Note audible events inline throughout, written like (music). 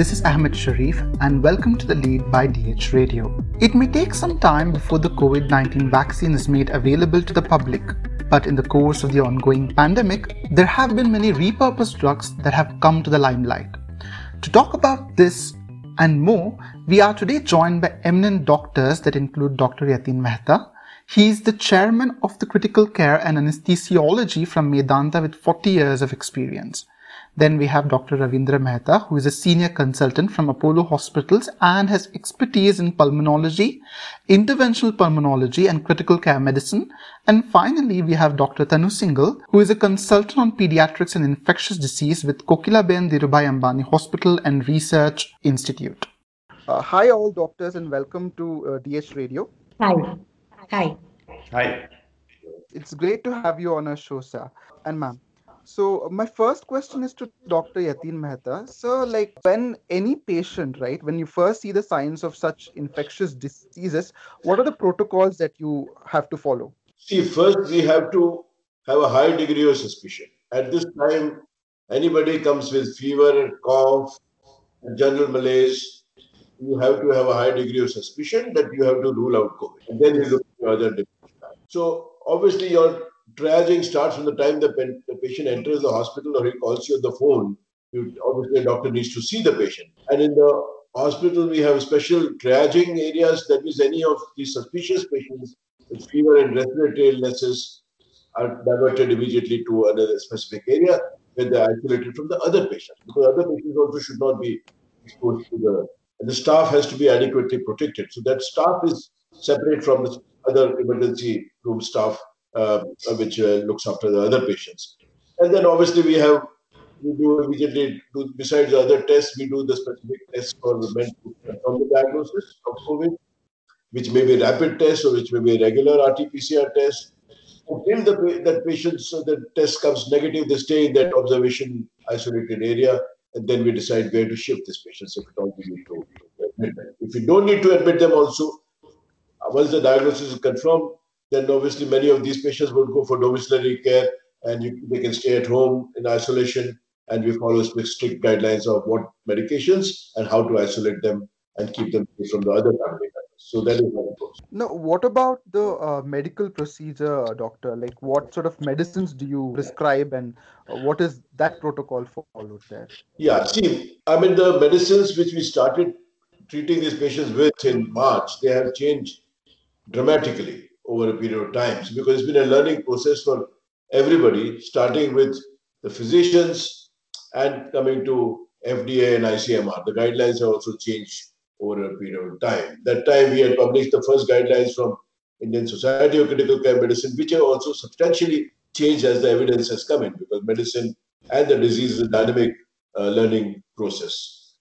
This is Ahmed Sharif, and welcome to the lead by DH Radio. It may take some time before the COVID 19 vaccine is made available to the public, but in the course of the ongoing pandemic, there have been many repurposed drugs that have come to the limelight. To talk about this and more, we are today joined by eminent doctors that include Dr. Yatin Mehta. He is the chairman of the critical care and anesthesiology from Medanta with 40 years of experience. Then we have Dr. Ravindra Mehta, who is a senior consultant from Apollo Hospitals and has expertise in pulmonology, interventional pulmonology, and critical care medicine. And finally, we have Dr. Tanu Singhal, who is a consultant on pediatrics and infectious disease with Kokilaben Dhirubhai Ambani Hospital and Research Institute. Uh, hi, all doctors, and welcome to uh, DH Radio. Hi. Hi. Hi. It's great to have you on our show, sir. And ma'am. So my first question is to Dr. Yatin Mehta. So like when any patient, right, when you first see the signs of such infectious diseases, what are the protocols that you have to follow? See, first we have to have a high degree of suspicion. At this time, anybody comes with fever, cough, general malaise, you have to have a high degree of suspicion that you have to rule out COVID. And then you look at other So obviously your triaging starts from the time the, the patient enters the hospital or he calls you on the phone. You, obviously, a doctor needs to see the patient. And in the hospital, we have special triaging areas. That means any of these suspicious patients with fever and respiratory illnesses are diverted immediately to another specific area where they're isolated from the other patients. Because other patients also should not be exposed to the. And the staff has to be adequately protected. So that staff is separate from the other emergency room staff Uh, which uh, looks after the other patients. And then obviously we have we do immediately do besides the other tests, we do the specific tests for the men the diagnosis of COVID, which may be rapid test or which may be regular RT-PCR test. Until the that patient so uh, the test comes negative, they stay in that observation isolated area, and then we decide where to shift these patients if we need to admit them. If we don't need to admit them, also uh, once the diagnosis is confirmed, then obviously many of these patients would go for domiciliary care and you, they can stay at home in isolation. And we follow strict guidelines of what medications and how to isolate them and keep them from the other family members. So that is how it goes. Now, what about the uh, medical procedure, doctor? Like, what sort of medicines do you prescribe, and uh, what is that protocol followed there? Yeah, see, I mean, the medicines which we started treating these patients with in March, they have changed dramatically over a period of time. So because it's been a learning process for everybody, starting with the physicians and coming to FDA and ICMR. The guidelines have also changed over a period of time. That time we had published the first guidelines from Indian Society of Critical Care Medicine, which have also substantially changed as the evidence has come in, because medicine and the disease is a dynamic uh, learning process.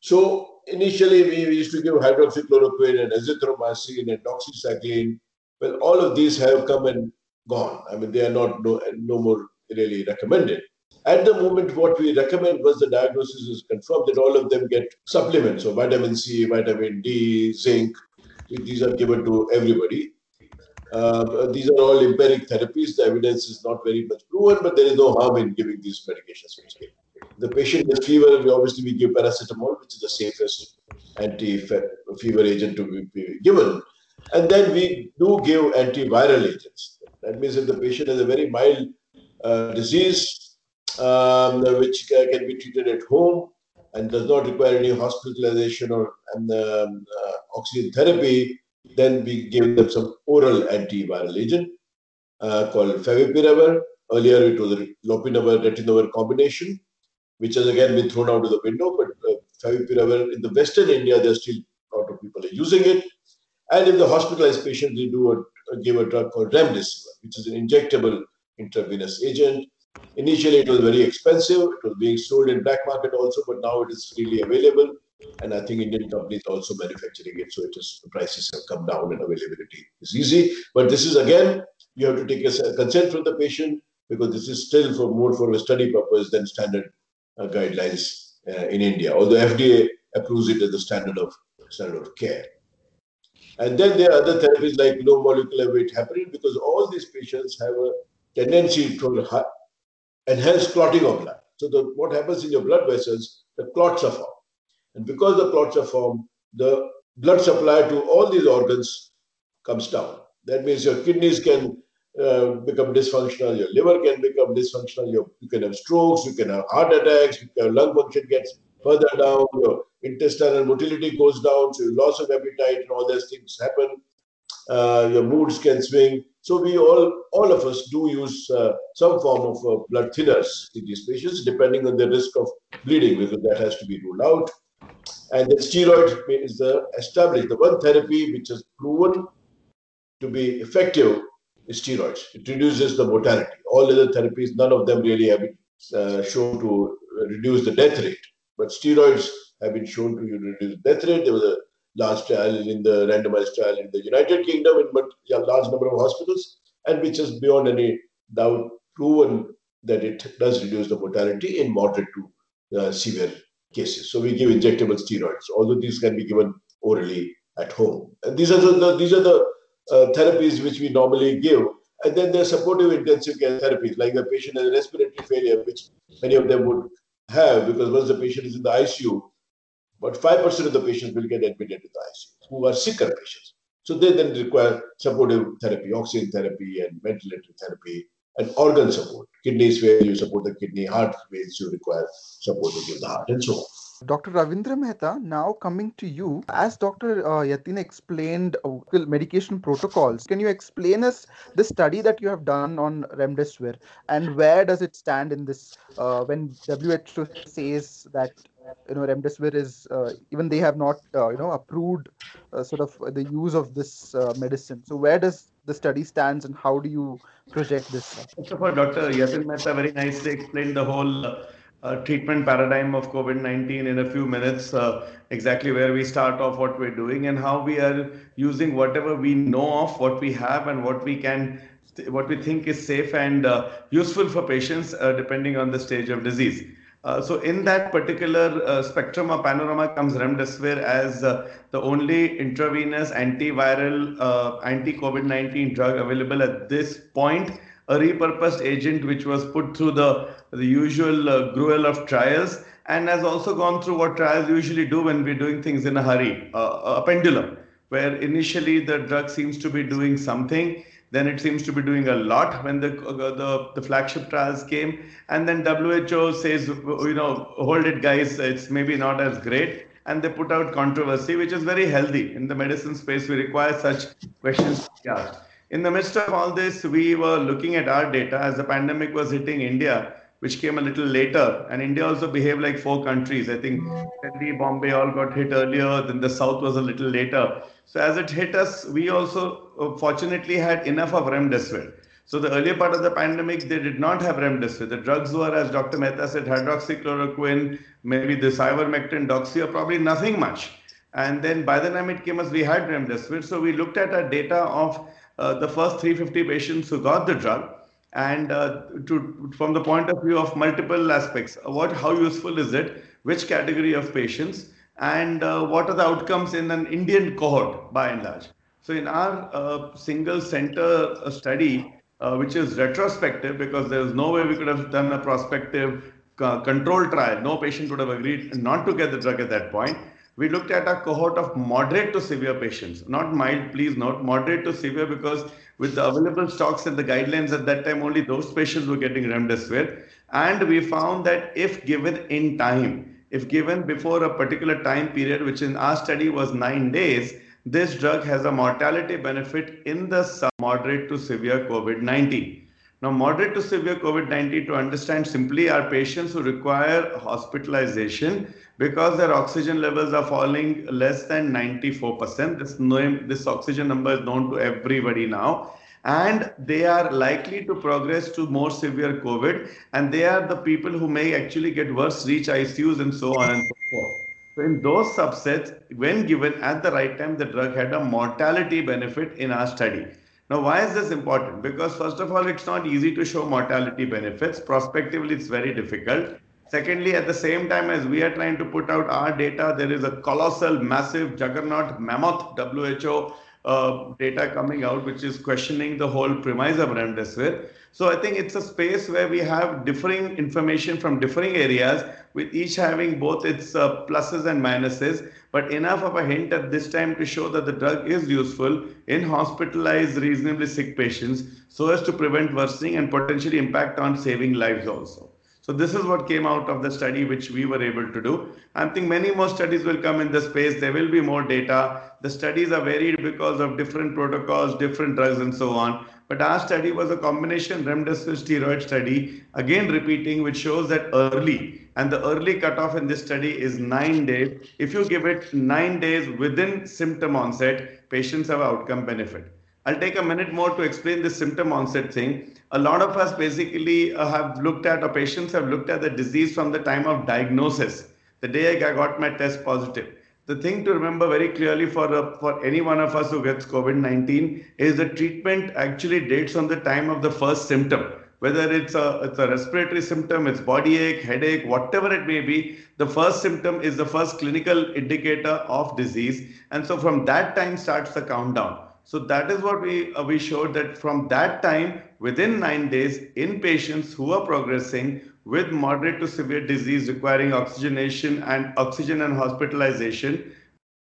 So initially we used to give hydroxychloroquine and azithromycin and doxycycline well, all of these have come and gone. I mean, they are not no, no more really recommended. At the moment, what we recommend was the diagnosis is confirmed that all of them get supplements, so vitamin C, vitamin D, zinc. These are given to everybody. Uh, these are all empiric therapies. The evidence is not very much proven, but there is no harm in giving these medications. The patient has fever, we obviously we give paracetamol, which is the safest anti-fever agent to be given. And then we do give antiviral agents. That means if the patient has a very mild uh, disease, um, which can be treated at home and does not require any hospitalization or um, uh, oxygen therapy, then we give them some oral antiviral agent uh, called favipiravir. Earlier it was lopinavir ritonavir combination, which has again been thrown out of the window. But uh, favipiravir in the Western India, there are still a lot of people are using it. And if the hospitalized patients, they do a, give a drug called remdesivir, which is an injectable intravenous agent. Initially, it was very expensive. It was being sold in black market also, but now it is freely available. And I think Indian companies also manufacturing it, so it is the prices have come down and availability is easy. But this is again, you have to take a consent from the patient because this is still for more for a study purpose than standard uh, guidelines uh, in India. Although FDA approves it as the standard of standard of care. And then there are other therapies like low molecular weight heparin because all these patients have a tendency to enhance clotting of blood. So the, what happens in your blood vessels, the clots are formed. And because the clots are formed, the blood supply to all these organs comes down. That means your kidneys can uh, become dysfunctional, your liver can become dysfunctional, you, you can have strokes, you can have heart attacks, your lung function gets further down, your intestinal motility goes down, so loss of appetite and all those things happen. Uh, your moods can swing. So we all, all of us do use uh, some form of uh, blood thinners in these patients, depending on the risk of bleeding, because that has to be ruled out. And the steroid is the established, the one therapy which is proven to be effective is steroids. It reduces the mortality. All other therapies, none of them really have been uh, shown to reduce the death rate. But steroids have been shown to reduce death rate. There was a large trial in the randomized trial in the United Kingdom in a large number of hospitals, and which is beyond any doubt proven that it does reduce the mortality in moderate to uh, severe cases. So we give injectable steroids, although these can be given orally at home. And these are the, the these are the uh, therapies which we normally give. And then there are supportive intensive care therapies, like a patient has respiratory failure, which many of them would have because once the patient is in the ICU, about 5% of the patients will get admitted to the ICU who are sicker patients. So they then require supportive therapy, oxygen therapy, and ventilator therapy, and organ support. Kidneys fail, you support the kidney. Heart fails, you require support to give the heart, and so on. Dr. Ravindra Mehta, now coming to you, as Dr. Uh, Yatin explained uh, medication protocols, can you explain us the study that you have done on remdesivir and where does it stand in this uh, when WHO says that you know remdesivir is uh, even they have not uh, you know approved uh, sort of the use of this uh, medicine so where does the study stands and how do you project this first of all dr yatin mehta very nicely explained the whole treatment paradigm of covid-19 in a few minutes uh, exactly where we start off what we're doing and how we are using whatever we know of what we have and what we can what we think is safe and useful for patients depending on the stage of disease. Uh, so in that particular uh, spectrum of panorama comes remdesivir as uh, the only intravenous antiviral uh, anti-COVID-19 drug available at this point, a repurposed agent which was put through the, the usual uh, gruel of trials and has also gone through what trials usually do when we're doing things in a hurry, a pendulum, where initially the drug seems to be doing something then it seems to be doing a lot when the, the, the flagship trials came. And then WHO says, you know, hold it, guys, it's maybe not as great. And they put out controversy, which is very healthy. In the medicine space, we require such questions Yeah. In the midst of all this, we were looking at our data as the pandemic was hitting India which came a little later. And India also behaved like four countries. I think Delhi, Bombay all got hit earlier, then the South was a little later. So as it hit us, we also uh, fortunately had enough of remdesivir. So the earlier part of the pandemic, they did not have remdesivir. The drugs were, as Dr. Mehta said, hydroxychloroquine, maybe the ivermectin, doxy, or probably nothing much. And then by the time it came us, we had remdesivir. So we looked at our data of the first 350 patients who got the drug and uh, to, from the point of view of multiple aspects what how useful is it which category of patients and uh, what are the outcomes in an indian cohort by and large. So in our uh, single center uh, study uh, which is retrospective because there's no way we could have done a prospective uh, control trial no patient would have agreed not to get the drug at that point we looked at a cohort of moderate to severe patients, not mild, please note, moderate to severe because with the available stocks and the guidelines at that time, only those patients were getting remdesivir. And we found that if given in time, if given before a particular time period, which in our study was nine days, this drug has a mortality benefit in the moderate to severe COVID-19. Now, moderate to severe COVID-19 to understand simply are patients who require hospitalization because their oxygen levels are falling less than 94%. This, this oxygen number is known to everybody now. And they are likely to progress to more severe COVID. And they are the people who may actually get worse, reach ICUs and so on and so forth. So in those subsets, when given at the right time, the drug had a mortality benefit in our study. Now, why is this important? Because first of all, it's not easy to show mortality benefits. Prospectively, it's very difficult. Secondly, at the same time as we are trying to put out our data, there is a colossal, massive, juggernaut, mammoth WHO uh, data coming out, which is questioning the whole premise of remdesivir. So I think it's a space where we have differing information from differing areas, with each having both its uh, pluses and minuses, but enough of a hint at this time to show that the drug is useful in hospitalized, reasonably sick patients, so as to prevent worsening and potentially impact on saving lives also. So this is what came out of the study which we were able to do. I think many more studies will come in the space. There will be more data. The studies are varied because of different protocols, different drugs and so on. But our study was a combination remdesivir steroid study, again repeating, which shows that early, and the early cutoff in this study is nine days. If you give it nine days within symptom onset, patients have outcome benefit. I'll take a minute more to explain the symptom onset thing. A lot of us basically uh, have looked at, or patients have looked at the disease from the time of diagnosis, the day I got my test positive the thing to remember very clearly for uh, for any one of us who gets COVID-19 is the treatment actually dates on the time of the first symptom. Whether it's a it's a respiratory symptom, it's body ache, headache, whatever it may be, the first symptom is the first clinical indicator of disease, and so from that time starts the countdown. So that is what we uh, we showed that from that time, within nine days, in patients who are progressing, with moderate to severe disease requiring oxygenation and oxygen and hospitalization,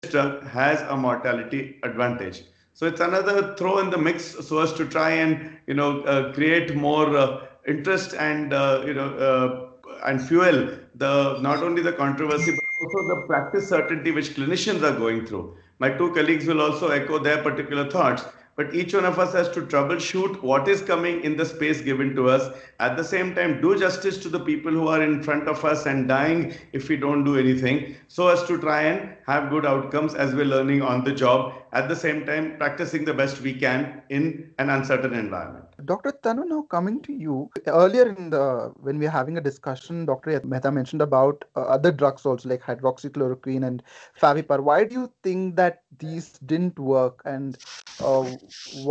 this drug has a mortality advantage. So it's another throw in the mix so as to try and you know uh, create more uh, interest and uh, you know uh, and fuel the not only the controversy but also the practice certainty which clinicians are going through. My two colleagues will also echo their particular thoughts but each one of us has to troubleshoot what is coming in the space given to us. At the same time, do justice to the people who are in front of us and dying if we don't do anything, so as to try and have good outcomes as we're learning on the job. At the same time, practicing the best we can in an uncertain environment. Dr. Tanu, now coming to you. Earlier in the when we were having a discussion, Dr. Mehta mentioned about uh, other drugs also like hydroxychloroquine and Favipar. Why do you think that these didn't work, and uh,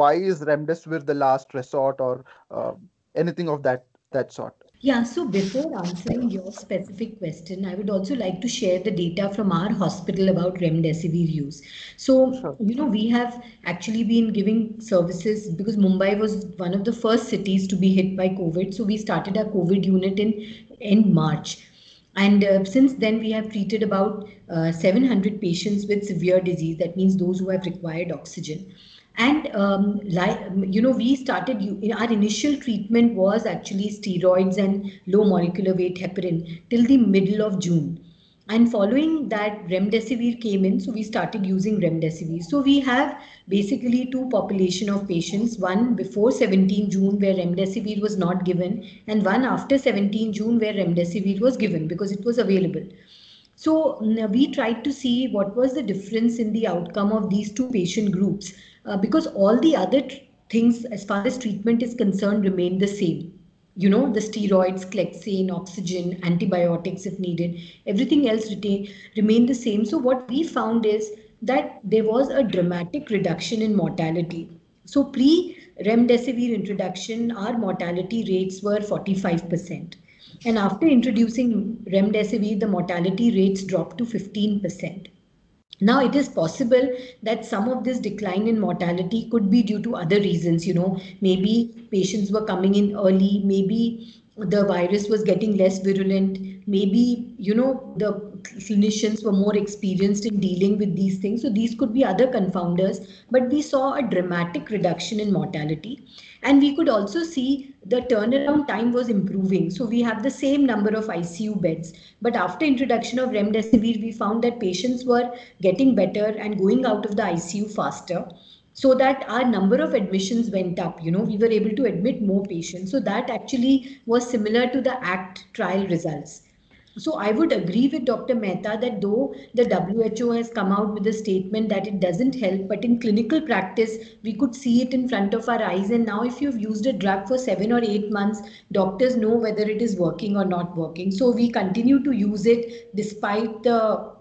why is remdesivir the last resort, or uh, anything of that that sort? Yeah, so before answering your specific question, I would also like to share the data from our hospital about remdesivir use. So, sure. you know, we have actually been giving services because Mumbai was one of the first cities to be hit by COVID. So we started our COVID unit in in March. And uh, since then, we have treated about uh, 700 patients with severe disease. That means those who have required oxygen and um, like you know we started our initial treatment was actually steroids and low molecular weight heparin till the middle of june. And following that remdesivir came in so we started using remdesivir. So we have basically two population of patients one before 17 june where remdesivir was not given and one after 17 june where remdesivir was given because it was available so we tried to see what was the difference in the outcome of these two patient groups uh, because all the other things as far as treatment is concerned remain the same. You know the steroids clexane oxygen antibiotics if needed everything else retain, remain the same. So what we found is that there was a dramatic reduction in mortality. So pre remdesivir introduction our mortality rates were 45% and after introducing remdesivir the mortality rates dropped to 15% now, it is possible that some of this decline in mortality could be due to other reasons. You know, maybe patients were coming in early, maybe the virus was getting less virulent, maybe, you know, the clinicians were more experienced in dealing with these things. So, these could be other confounders, but we saw a dramatic reduction in mortality. And we could also see the turnaround time was improving. So we have the same number of ICU beds. But after introduction of remdesivir, we found that patients were getting better and going out of the ICU faster so that our number of admissions went up you know we were able to admit more patients so that actually was similar to the act trial results so I would agree with Dr. Mehta that though the WHO has come out with a statement that it doesn't help, but in clinical practice, we could see it in front of our eyes. And now if you've used a drug for seven or eight months, doctors know whether it is working or not working. So we continue to use it despite the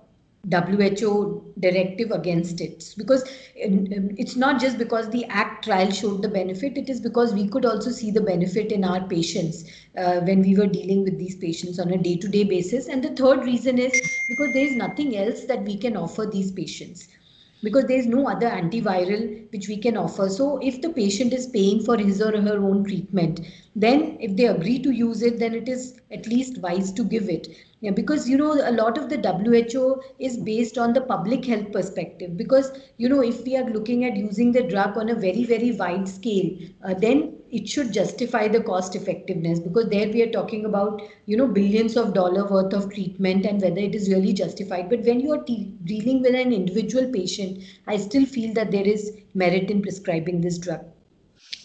WHO directive against it because it's not just because the ACT trial showed the benefit, it is because we could also see the benefit in our patients uh, when we were dealing with these patients on a day to day basis. And the third reason is because there is nothing else that we can offer these patients. because there is no other antiviral which we can offer. So if the patient is paying for his or her own treatment, then if they agree to use it, then it is at least wise to give it. Yeah, because you know a lot of the WHO is based on the public health perspective. Because you know if we are looking at using the drug on a very very wide scale, uh, then it should justify the cost effectiveness. Because there we are talking about you know billions of dollar worth of treatment and whether it is really justified. But when you are dealing with an individual patient, I still feel that there is merit in prescribing this drug.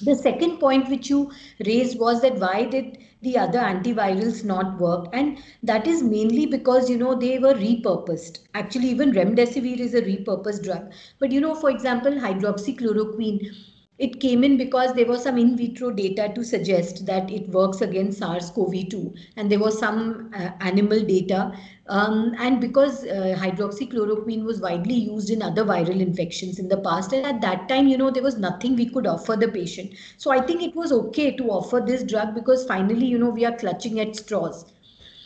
The second point which you raised was that why did the other antivirals not work? And that is mainly because, you know, they were repurposed. Actually, even remdesivir is a repurposed drug. But, you know, for example, hydroxychloroquine, it came in because there was some in vitro data to suggest that it works against SARS-CoV-2 and there was some uh, animal data. Um, and because uh, hydroxychloroquine was widely used in other viral infections in the past and at that time you know there was nothing we could offer the patient. So i think it was okay to offer this drug because finally you know we are clutching at straws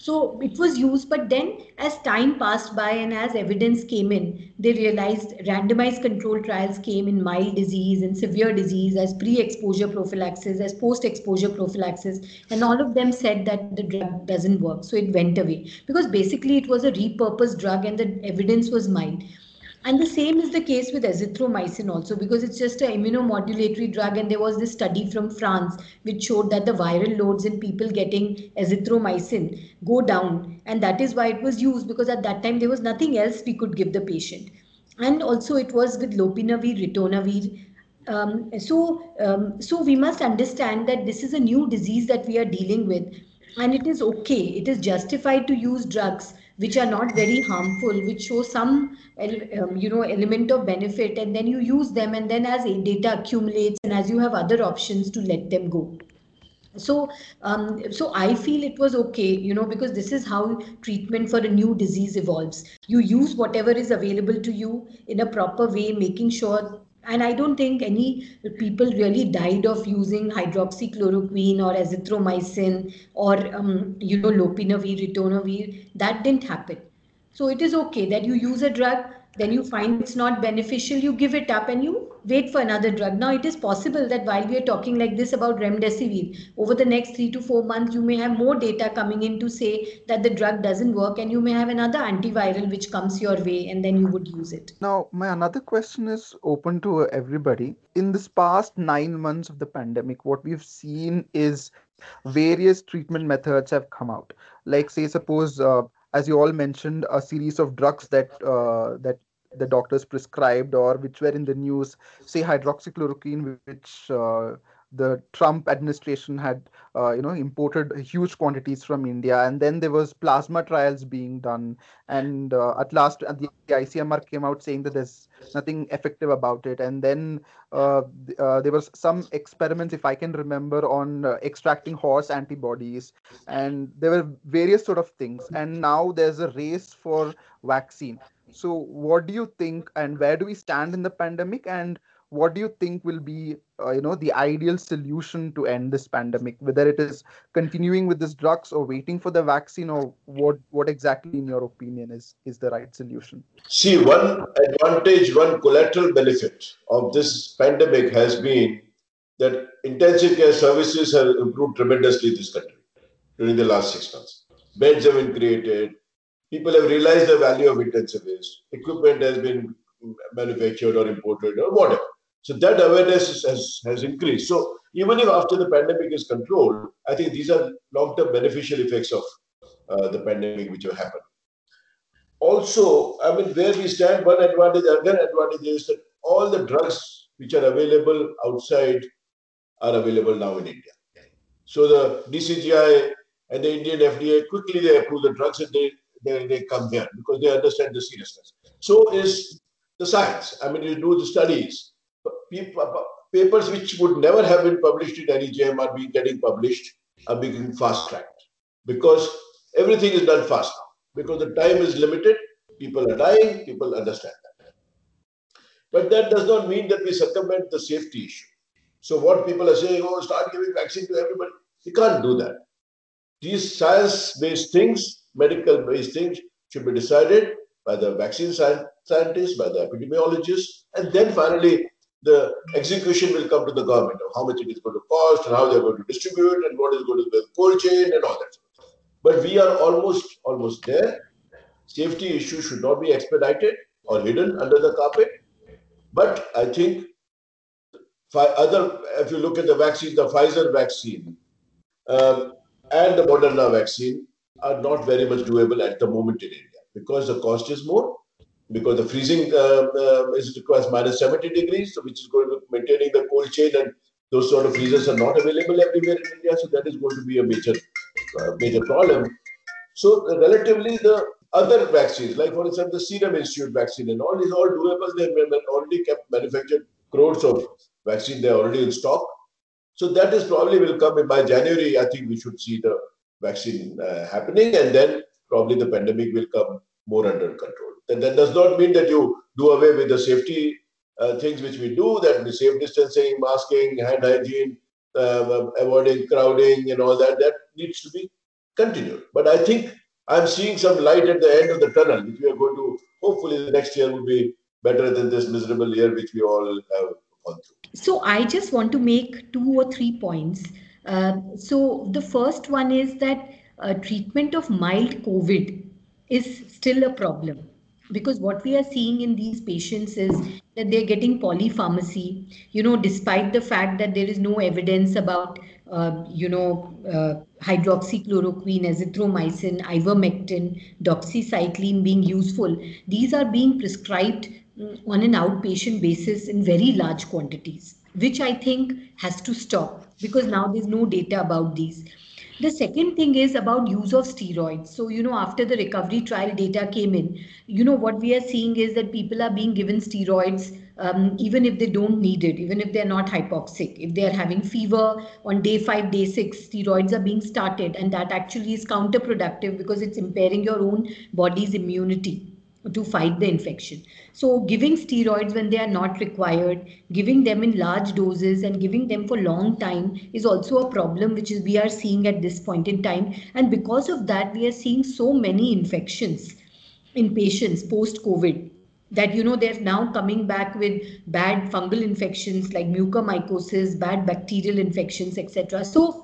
so it was used, but then as time passed by and as evidence came in, they realized randomized control trials came in mild disease and severe disease as pre-exposure prophylaxis, as post-exposure prophylaxis, and all of them said that the drug doesn't work. So it went away because basically it was a repurposed drug and the evidence was mild. And the same is the case with azithromycin also because it's just an immunomodulatory drug. And there was this study from France which showed that the viral loads in people getting azithromycin go down. And that is why it was used because at that time there was nothing else we could give the patient. And also it was with lopinavir, ritonavir. Um, so, um, so we must understand that this is a new disease that we are dealing with. And it is okay, it is justified to use drugs which are not very harmful, which show some um, you know element of benefit, and then you use them, and then as data accumulates, and as you have other options to let them go. So, um, so I feel it was okay, you know, because this is how treatment for a new disease evolves. You use whatever is available to you in a proper way, making sure and I don't think any people really died of using hydroxychloroquine or azithromycin or um, you know lopinavir, ritonavir. That didn't happen. So it is okay that you use a drug then you find it's not beneficial, you give it up and you wait for another drug. Now, it is possible that while we are talking like this about remdesivir, over the next three to four months, you may have more data coming in to say that the drug doesn't work, and you may have another antiviral which comes your way, and then you would use it. Now, my another question is open to everybody. In this past nine months of the pandemic, what we've seen is various treatment methods have come out. Like, say, suppose uh, as you all mentioned, a series of drugs that uh, that the doctors prescribed or which were in the news, say hydroxychloroquine, which uh, the Trump administration had, uh, you know, imported huge quantities from India, and then there was plasma trials being done, and uh, at last the ICMR came out saying that there's nothing effective about it, and then uh, uh there was some experiments, if I can remember, on uh, extracting horse antibodies, and there were various sort of things, and now there's a race for vaccine. So, what do you think, and where do we stand in the pandemic, and what do you think will be uh, you know the ideal solution to end this pandemic? Whether it is continuing with this drugs or waiting for the vaccine or what what exactly in your opinion is is the right solution? See one advantage one collateral benefit of this pandemic has been that intensive care services have improved tremendously in this country during the last 6 months. Beds have been created. People have realized the value of intensivists equipment has been manufactured or imported or whatever so that awareness has, has increased. So even if after the pandemic is controlled, I think these are long-term beneficial effects of uh, the pandemic which have happened. Also, I mean, where we stand, one advantage, again, advantage is that all the drugs which are available outside are available now in India. So the DCGI and the Indian FDA quickly they approve the drugs and they, they, they come here because they understand the seriousness. So is the science. I mean, you do the studies Uh, papers which would never have been published in NEJM are being getting published, are being fast tracked because everything is done fast now. Because the time is limited, people are dying, people understand that. But that does not mean that we circumvent the safety issue. So what people are saying, oh, start giving vaccine to everybody. You can't do that. These science-based things, medical-based things should be decided by the vaccine scientists, by the epidemiologists, and then finally the execution will come to the government of how much it is going to cost and how they're going to distribute and what is going to be the cold chain and all that. But we are almost almost there. Safety issues should not be expedited or hidden under the carpet. But I think other, if you look at the vaccine, the Pfizer vaccine um, and the Moderna vaccine are not very much doable at the moment in India because the cost is more because the freezing uh, uh, is requires minus 70 degrees, so which is going to maintaining the cold chain, and those sort of freezers are not available everywhere in India. So that is going to be a major uh, major problem. So uh, relatively, the other vaccines, like for example the Serum Institute vaccine, and all is all doable. They have already kept manufactured crores of vaccine. They are already in stock. So that is probably will come by January. I think we should see the vaccine uh, happening, and then probably the pandemic will come more under control. Then that does not mean that you do away with the safety uh, things which we do, that the safe distancing, masking, hand hygiene, uh, avoiding crowding and all that, that needs to be continued. But I think I'm seeing some light at the end of the tunnel, which we are going to, hopefully the next year will be better than this miserable year which we all have gone through. So I just want to make two or three points. Uh, so the first one is that uh, treatment of mild COVID is still a problem. Because what we are seeing in these patients is that they're getting polypharmacy you know despite the fact that there is no evidence about uh, you know uh, hydroxychloroquine azithromycin ivermectin doxycycline being useful. These are being prescribed mm, on an outpatient basis in very large quantities which i think has to stop because now there's no data about these the second thing is about use of steroids. So, you know, after the recovery trial data came in, you know, what we are seeing is that people are being given steroids um, even if they don't need it, even if they're not hypoxic. If they're having fever on day five, day six, steroids are being started. And that actually is counterproductive because it's impairing your own body's immunity to fight the infection. So giving steroids when they are not required, giving them in large doses and giving them for long time is also a problem which is we are seeing at this point in time. And because of that, we are seeing so many infections in patients post-COVID that you know they're now coming back with bad fungal infections like mucormycosis, bad bacterial infections, etc. So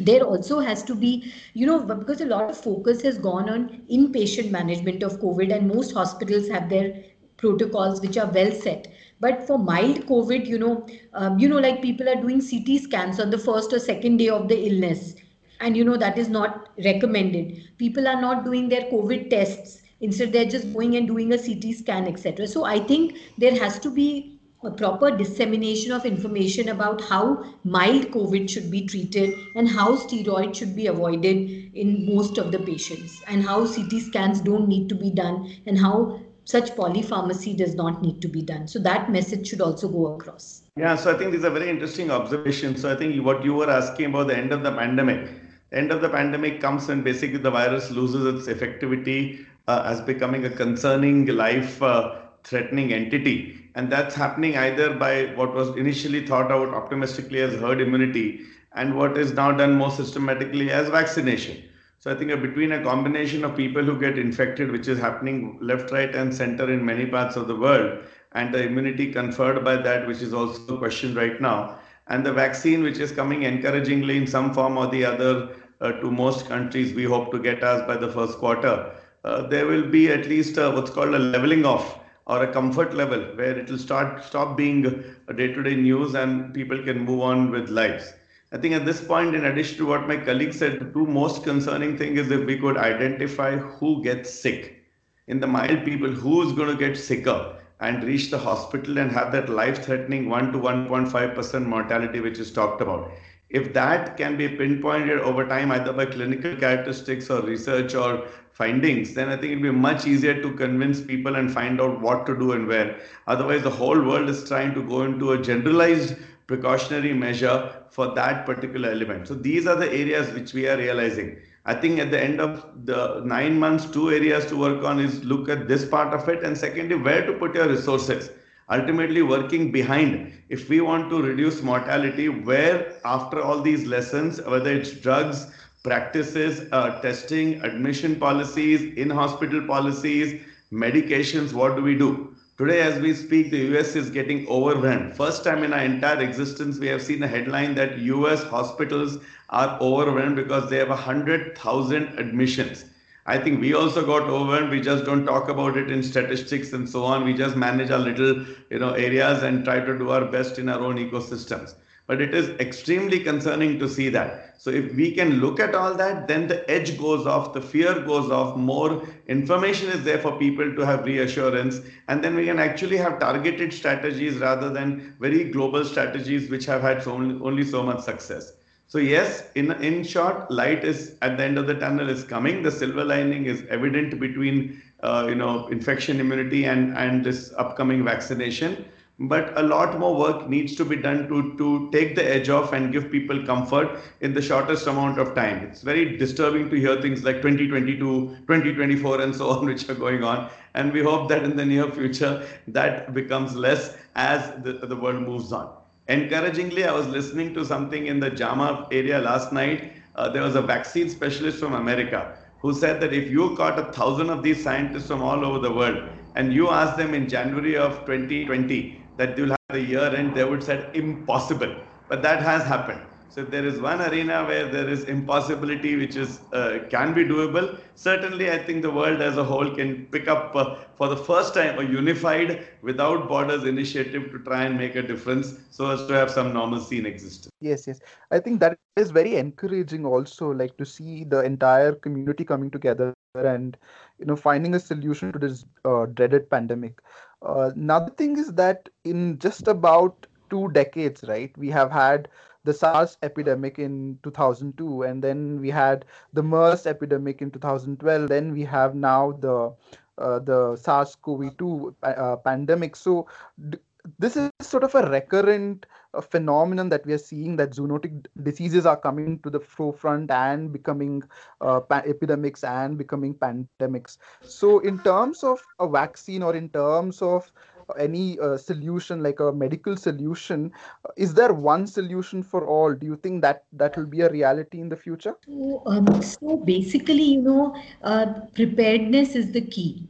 there also has to be you know because a lot of focus has gone on inpatient management of covid and most hospitals have their protocols which are well set. But for mild covid you know um, you know like people are doing ct scans on the first or second day of the illness. And you know that is not recommended. People are not doing their covid tests. Instead they're just going and doing a ct scan etc so i think there has to be a proper dissemination of information about how mild COVID should be treated and how steroids should be avoided in most of the patients and how CT scans don't need to be done and how such polypharmacy does not need to be done. So that message should also go across. Yeah, so I think these are very interesting observations. So I think what you were asking about the end of the pandemic, the end of the pandemic comes when basically the virus loses its effectivity uh, as becoming a concerning life uh, threatening entity and that's happening either by what was initially thought out optimistically as herd immunity and what is now done more systematically as vaccination. So I think between a combination of people who get infected, which is happening left, right, and center in many parts of the world, and the immunity conferred by that, which is also a question right now, and the vaccine, which is coming encouragingly in some form or the other uh, to most countries, we hope to get us by the first quarter. Uh, there will be at least uh, what's called a leveling off or a comfort level where it will start stop being a day-to-day news and people can move on with lives. I think at this point, in addition to what my colleague said, the two most concerning thing is if we could identify who gets sick. In the mild people, who is going to get sicker and reach the hospital and have that life-threatening 1 to 1.5% mortality, which is talked about. If that can be pinpointed over time, either by clinical characteristics or research or findings, then I think it'll be much easier to convince people and find out what to do and where. Otherwise, the whole world is trying to go into a generalized precautionary measure for that particular element. So these are the areas which we are realizing. I think at the end of the nine months, two areas to work on is look at this part of it, and secondly, where to put your resources. Ultimately, working behind. If we want to reduce mortality, where after all these lessons, whether it's drugs, practices, uh, testing, admission policies, in hospital policies, medications, what do we do? Today, as we speak, the US is getting overwhelmed. First time in our entire existence, we have seen a headline that US hospitals are overwhelmed because they have 100,000 admissions. I think we also got overwhelmed. We just don't talk about it in statistics and so on. We just manage our little, you know, areas and try to do our best in our own ecosystems. But it is extremely concerning to see that. So if we can look at all that, then the edge goes off, the fear goes off, more information is there for people to have reassurance, and then we can actually have targeted strategies rather than very global strategies which have had so only, only so much success. So yes, in in short, light is at the end of the tunnel is coming. The silver lining is evident between uh, you know infection immunity and and this upcoming vaccination. But a lot more work needs to be done to to take the edge off and give people comfort in the shortest amount of time. It's very disturbing to hear things like 2022, 2024, and so on, (laughs) which are going on. And we hope that in the near future that becomes less as the, the world moves on. Encouragingly, I was listening to something in the JAMA area last night. Uh, there was a vaccine specialist from America who said that if you caught a thousand of these scientists from all over the world and you asked them in January of 2020 that they will have the year end, they would say impossible. But that has happened. So there is one arena where there is impossibility, which is uh, can be doable, certainly I think the world as a whole can pick up uh, for the first time a unified, without borders initiative to try and make a difference, so as to have some normalcy in existence. Yes, yes, I think that is very encouraging. Also, like to see the entire community coming together and you know finding a solution to this uh, dreaded pandemic. Uh, another thing is that in just about two decades, right, we have had the SARS epidemic in 2002, and then we had the MERS epidemic in 2012. Then we have now the uh, the SARS-CoV-2 uh, pandemic. So d- this is sort of a recurrent uh, phenomenon that we are seeing that zoonotic diseases are coming to the forefront and becoming uh, pa- epidemics and becoming pandemics. So in terms of a vaccine or in terms of any uh, solution like a medical solution uh, is there one solution for all? Do you think that that will be a reality in the future? So, um, so basically you know uh, preparedness is the key.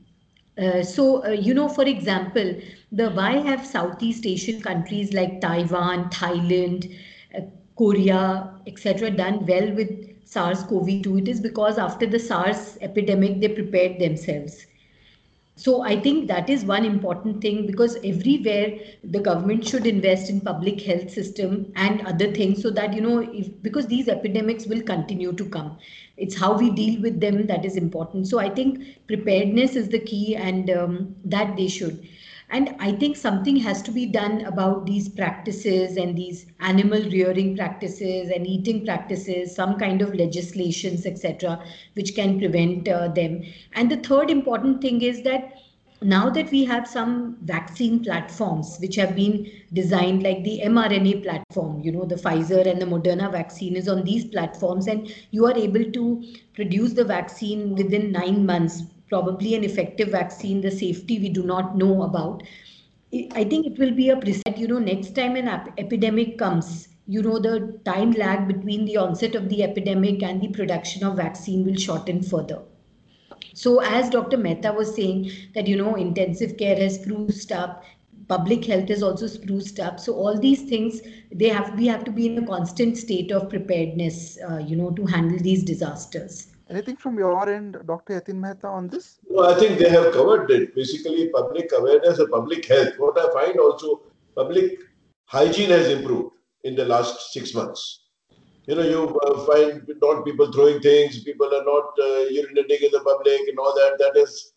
Uh, so uh, you know for example the why have southeast asian countries like taiwan thailand uh, korea etc done well with sars-cov-2 it is because after the sars epidemic they prepared themselves so i think that is one important thing because everywhere the government should invest in public health system and other things so that you know if because these epidemics will continue to come. It's how we deal with them that is important. So i think preparedness is the key and um, that they should and I think something has to be done about these practices and these animal rearing practices and eating practices, some kind of legislations, etc., which can prevent uh, them. And the third important thing is that now that we have some vaccine platforms which have been designed like the mRNA platform, you know, the Pfizer and the Moderna vaccine is on these platforms, and you are able to produce the vaccine within nine months probably an effective vaccine, the safety we do not know about. I think it will be a preset, you know, next time an ap- epidemic comes, you know, the time lag between the onset of the epidemic and the production of vaccine will shorten further. So, as Dr. Mehta was saying, that, you know, intensive care has spruced up, public health is also spruced up. So, all these things, they have, we have to be in a constant state of preparedness, uh, you know, to handle these disasters. Anything from your end, Dr. Yatin Mehta, on this? No, I think they have covered it. Basically, public awareness public health. What I find also, public hygiene has improved in the last six months. You know, you uh, find not people throwing things, people are not uh, urinating in the public and all that. That is,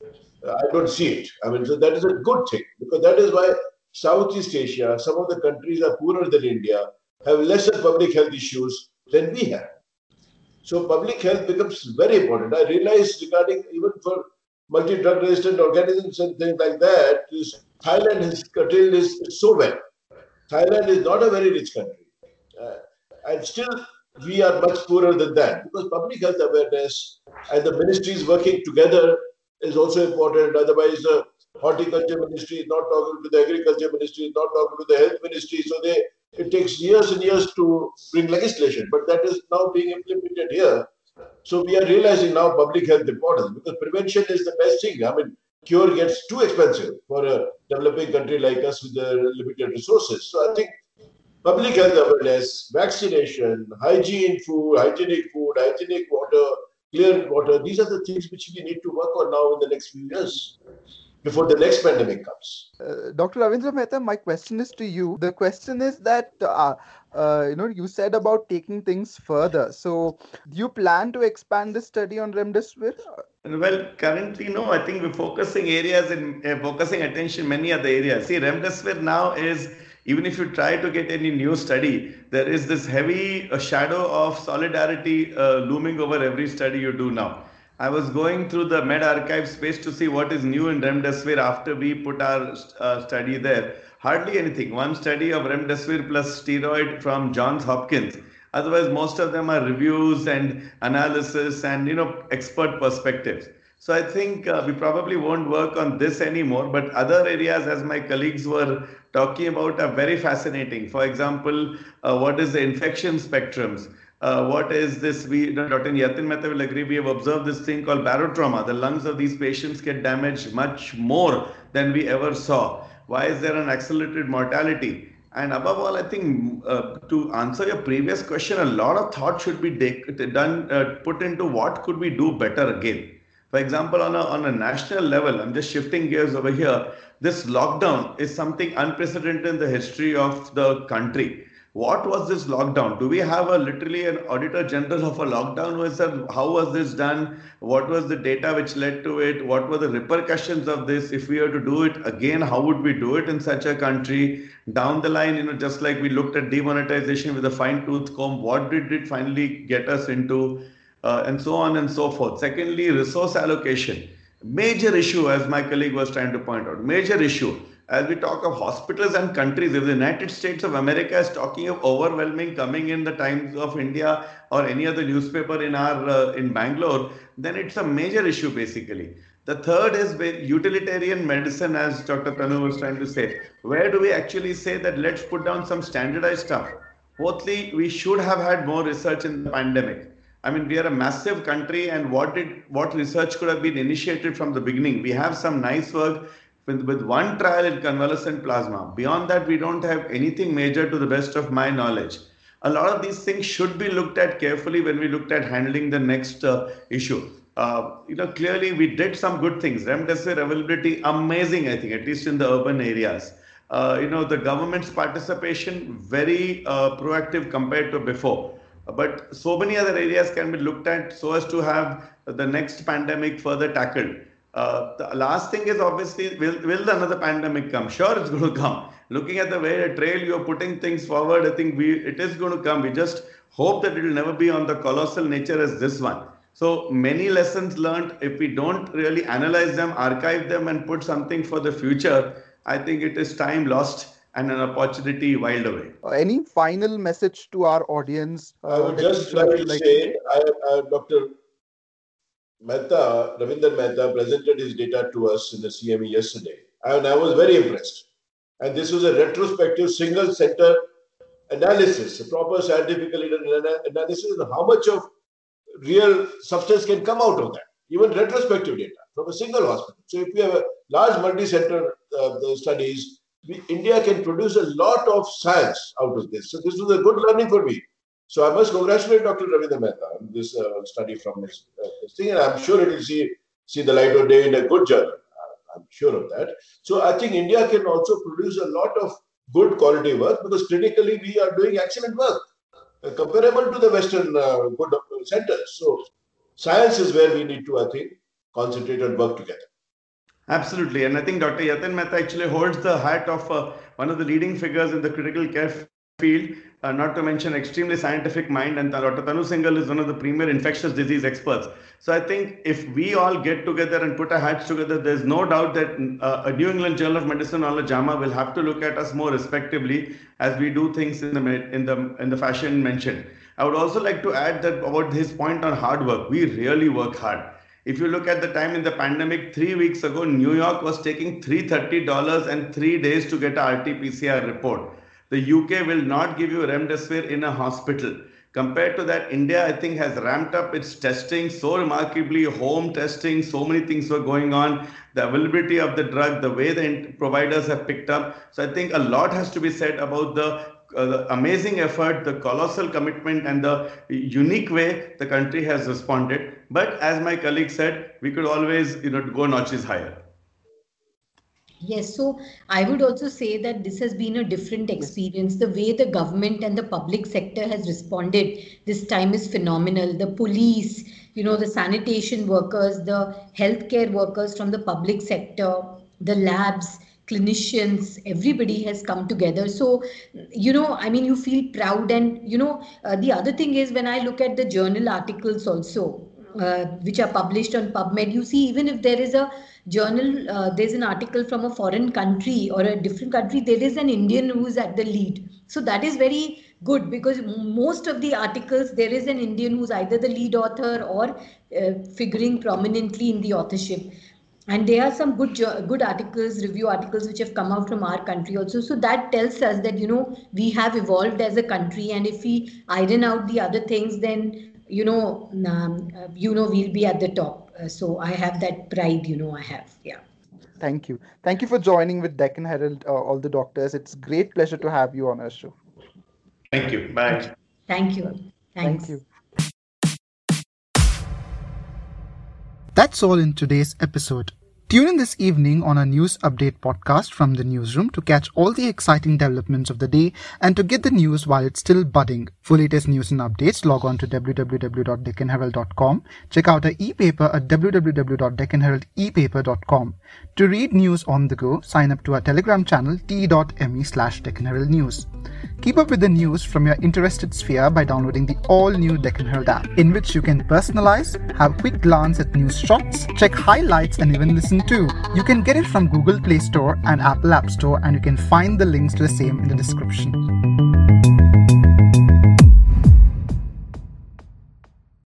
uh, I don't see it. I mean, so that is a good thing because that is why Southeast Asia, some of the countries are poorer than India, have lesser public health issues than we have. So public health becomes very important. I realize regarding even for multi-drug resistant organisms and things like that, Thailand has curtailed this so well. Thailand is not a very rich country. Uh, and still we are much poorer than that because public health awareness and the ministries working together is also important. Otherwise, the horticulture ministry is not talking to the agriculture ministry, is not talking to the health ministry. So they it takes years and years to bring legislation, but that is now being implemented here. So we are realizing now public health importance because prevention is the best thing. I mean, cure gets too expensive for a developing country like us with the limited resources. So I think public health awareness, vaccination, hygiene food, hygienic food, hygienic water, clear water, these are the things which we need to work on now in the next few years before the next pandemic comes. Uh, Dr. Ravindra Mehta, my question is to you. The question is that uh, uh, you know you said about taking things further. So, do you plan to expand this study on remdesivir? Well, currently, no. I think we're focusing areas and uh, focusing attention many other areas. See, remdesivir now is even if you try to get any new study, there is this heavy uh, shadow of solidarity uh, looming over every study you do now. I was going through the medRxiv space to see what is new in remdesivir after we put our uh, study there. Hardly anything. One study of remdesivir plus steroid from Johns Hopkins. Otherwise, most of them are reviews and analysis and you know expert perspectives. So I think uh, we probably won't work on this anymore. But other areas, as my colleagues were talking about, are very fascinating. For example, uh, what is the infection spectrums? Uh, what is this? We, Dr. Yatin Mehta will agree, we have observed this thing called barotrauma. The lungs of these patients get damaged much more than we ever saw. Why is there an accelerated mortality? And above all, I think uh, to answer your previous question, a lot of thought should be done, uh, put into what could we do better again. For example, on a, on a national level, I'm just shifting gears over here. This lockdown is something unprecedented in the history of the country what was this lockdown? Do we have a literally an auditor general of a lockdown who said how was this done? What was the data which led to it? What were the repercussions of this? If we were to do it again, how would we do it in such a country? Down the line, you know, just like we looked at demonetization with a fine tooth comb, what did it finally get us into? Uh, and so on and so forth. Secondly, resource allocation. Major issue, as my colleague was trying to point out, major issue as we talk of hospitals and countries, if the United States of America is talking of overwhelming coming in the Times of India or any other newspaper in our uh, in Bangalore, then it's a major issue basically. The third is utilitarian medicine, as Dr. Tanu was trying to say. Where do we actually say that let's put down some standardized stuff? Fourthly, we should have had more research in the pandemic. I mean, we are a massive country, and what did what research could have been initiated from the beginning? We have some nice work with, with one trial in convalescent plasma. Beyond that, we don't have anything major to the best of my knowledge. A lot of these things should be looked at carefully when we looked at handling the next uh, issue. Uh, you know, clearly we did some good things. Remdesivir availability, amazing, I think, at least in the urban areas. Uh, you know, the government's participation, very uh, proactive compared to before. But so many other areas can be looked at so as to have the next pandemic further tackled. Uh, the last thing is obviously, will, will another pandemic come? Sure, it's going to come. Looking at the way the trail you're putting things forward, I think we it is going to come. We just hope that it will never be on the colossal nature as this one. So many lessons learned. If we don't really analyze them, archive them, and put something for the future, I think it is time lost and an opportunity whiled away. Uh, any final message to our audience? Uh, I would just like to say, I, I, Dr. Mehta, Ravinder Mehta presented his data to us in the CME yesterday, and I was very impressed. And this was a retrospective single center analysis, a proper scientifically done analysis of how much of real substance can come out of that, even retrospective data from a single hospital. So if we have a large multi-center uh, studies, we, India can produce a lot of science out of this. So this was a good learning for me. So I must congratulate Dr. Ravindra Mehta on this uh, study from his, uh, his, thing, and I'm sure it will see, see the light of day in a good journal. I'm sure of that. So I think India can also produce a lot of good quality work because clinically we are doing excellent work, uh, comparable to the Western uh, good centers. So science is where we need to, I think, concentrate and work together. Absolutely. And I think Dr. Yatin Mehta actually holds the hat of uh, one of the leading figures in the critical care field, uh, not to mention extremely scientific mind. And Dr. Tanu Singhal is one of the premier infectious disease experts. So I think if we all get together and put our hats together, there's no doubt that uh, a New England Journal of Medicine or a JAMA will have to look at us more respectively as we do things in the in the in the fashion mentioned. I would also like to add that about his point on hard work. We really work hard. If you look at the time in the pandemic, three weeks ago, New York was taking $330 and three days to get a RT-PCR report. The UK will not give you remdesivir in a hospital. Compared to that, India, I think, has ramped up its testing so remarkably, home testing, so many things were going on, the availability of the drug, the way the providers have picked up. So I think a lot has to be said about the, uh, the amazing effort, the colossal commitment, and the unique way the country has responded. But as my colleague said, we could always, you know, go notches higher. Yes, so I would also say that this has been a different experience. The way the government and the public sector has responded this time is phenomenal. The police, you know, the sanitation workers, the healthcare workers from the public sector, the labs, clinicians, everybody has come together. So, you know, I mean, you feel proud. And, you know, uh, the other thing is when I look at the journal articles also, uh, which are published on PubMed, you see, even if there is a journal, uh, there's an article from a foreign country or a different country, there is an Indian who's at the lead. So that is very good because most of the articles, there is an Indian who's either the lead author or uh, figuring prominently in the authorship. And there are some good good articles, review articles, which have come out from our country also. So that tells us that you know we have evolved as a country, and if we iron out the other things, then you know, um, uh, you know, we'll be at the top. Uh, so I have that pride, you know, I have. Yeah. Thank you. Thank you for joining with Deccan Herald, uh, all the doctors. It's great pleasure to have you on our show. Thank you. Bye. Thank you. Thanks. Thank you. That's all in today's episode. Tune in this evening on a news update podcast from the newsroom to catch all the exciting developments of the day and to get the news while it's still budding. For latest news and updates, log on to www.deccanherald.com. Check out our e-paper at www.deccanheraldepaper.com. To read news on the go, sign up to our Telegram channel t.me slash News. Keep up with the news from your interested sphere by downloading the all-new Deccan Herald app, in which you can personalize, have a quick glance at news shots, check highlights, and even listen to. You can get it from Google Play Store and Apple App Store, and you can find the links to the same in the description.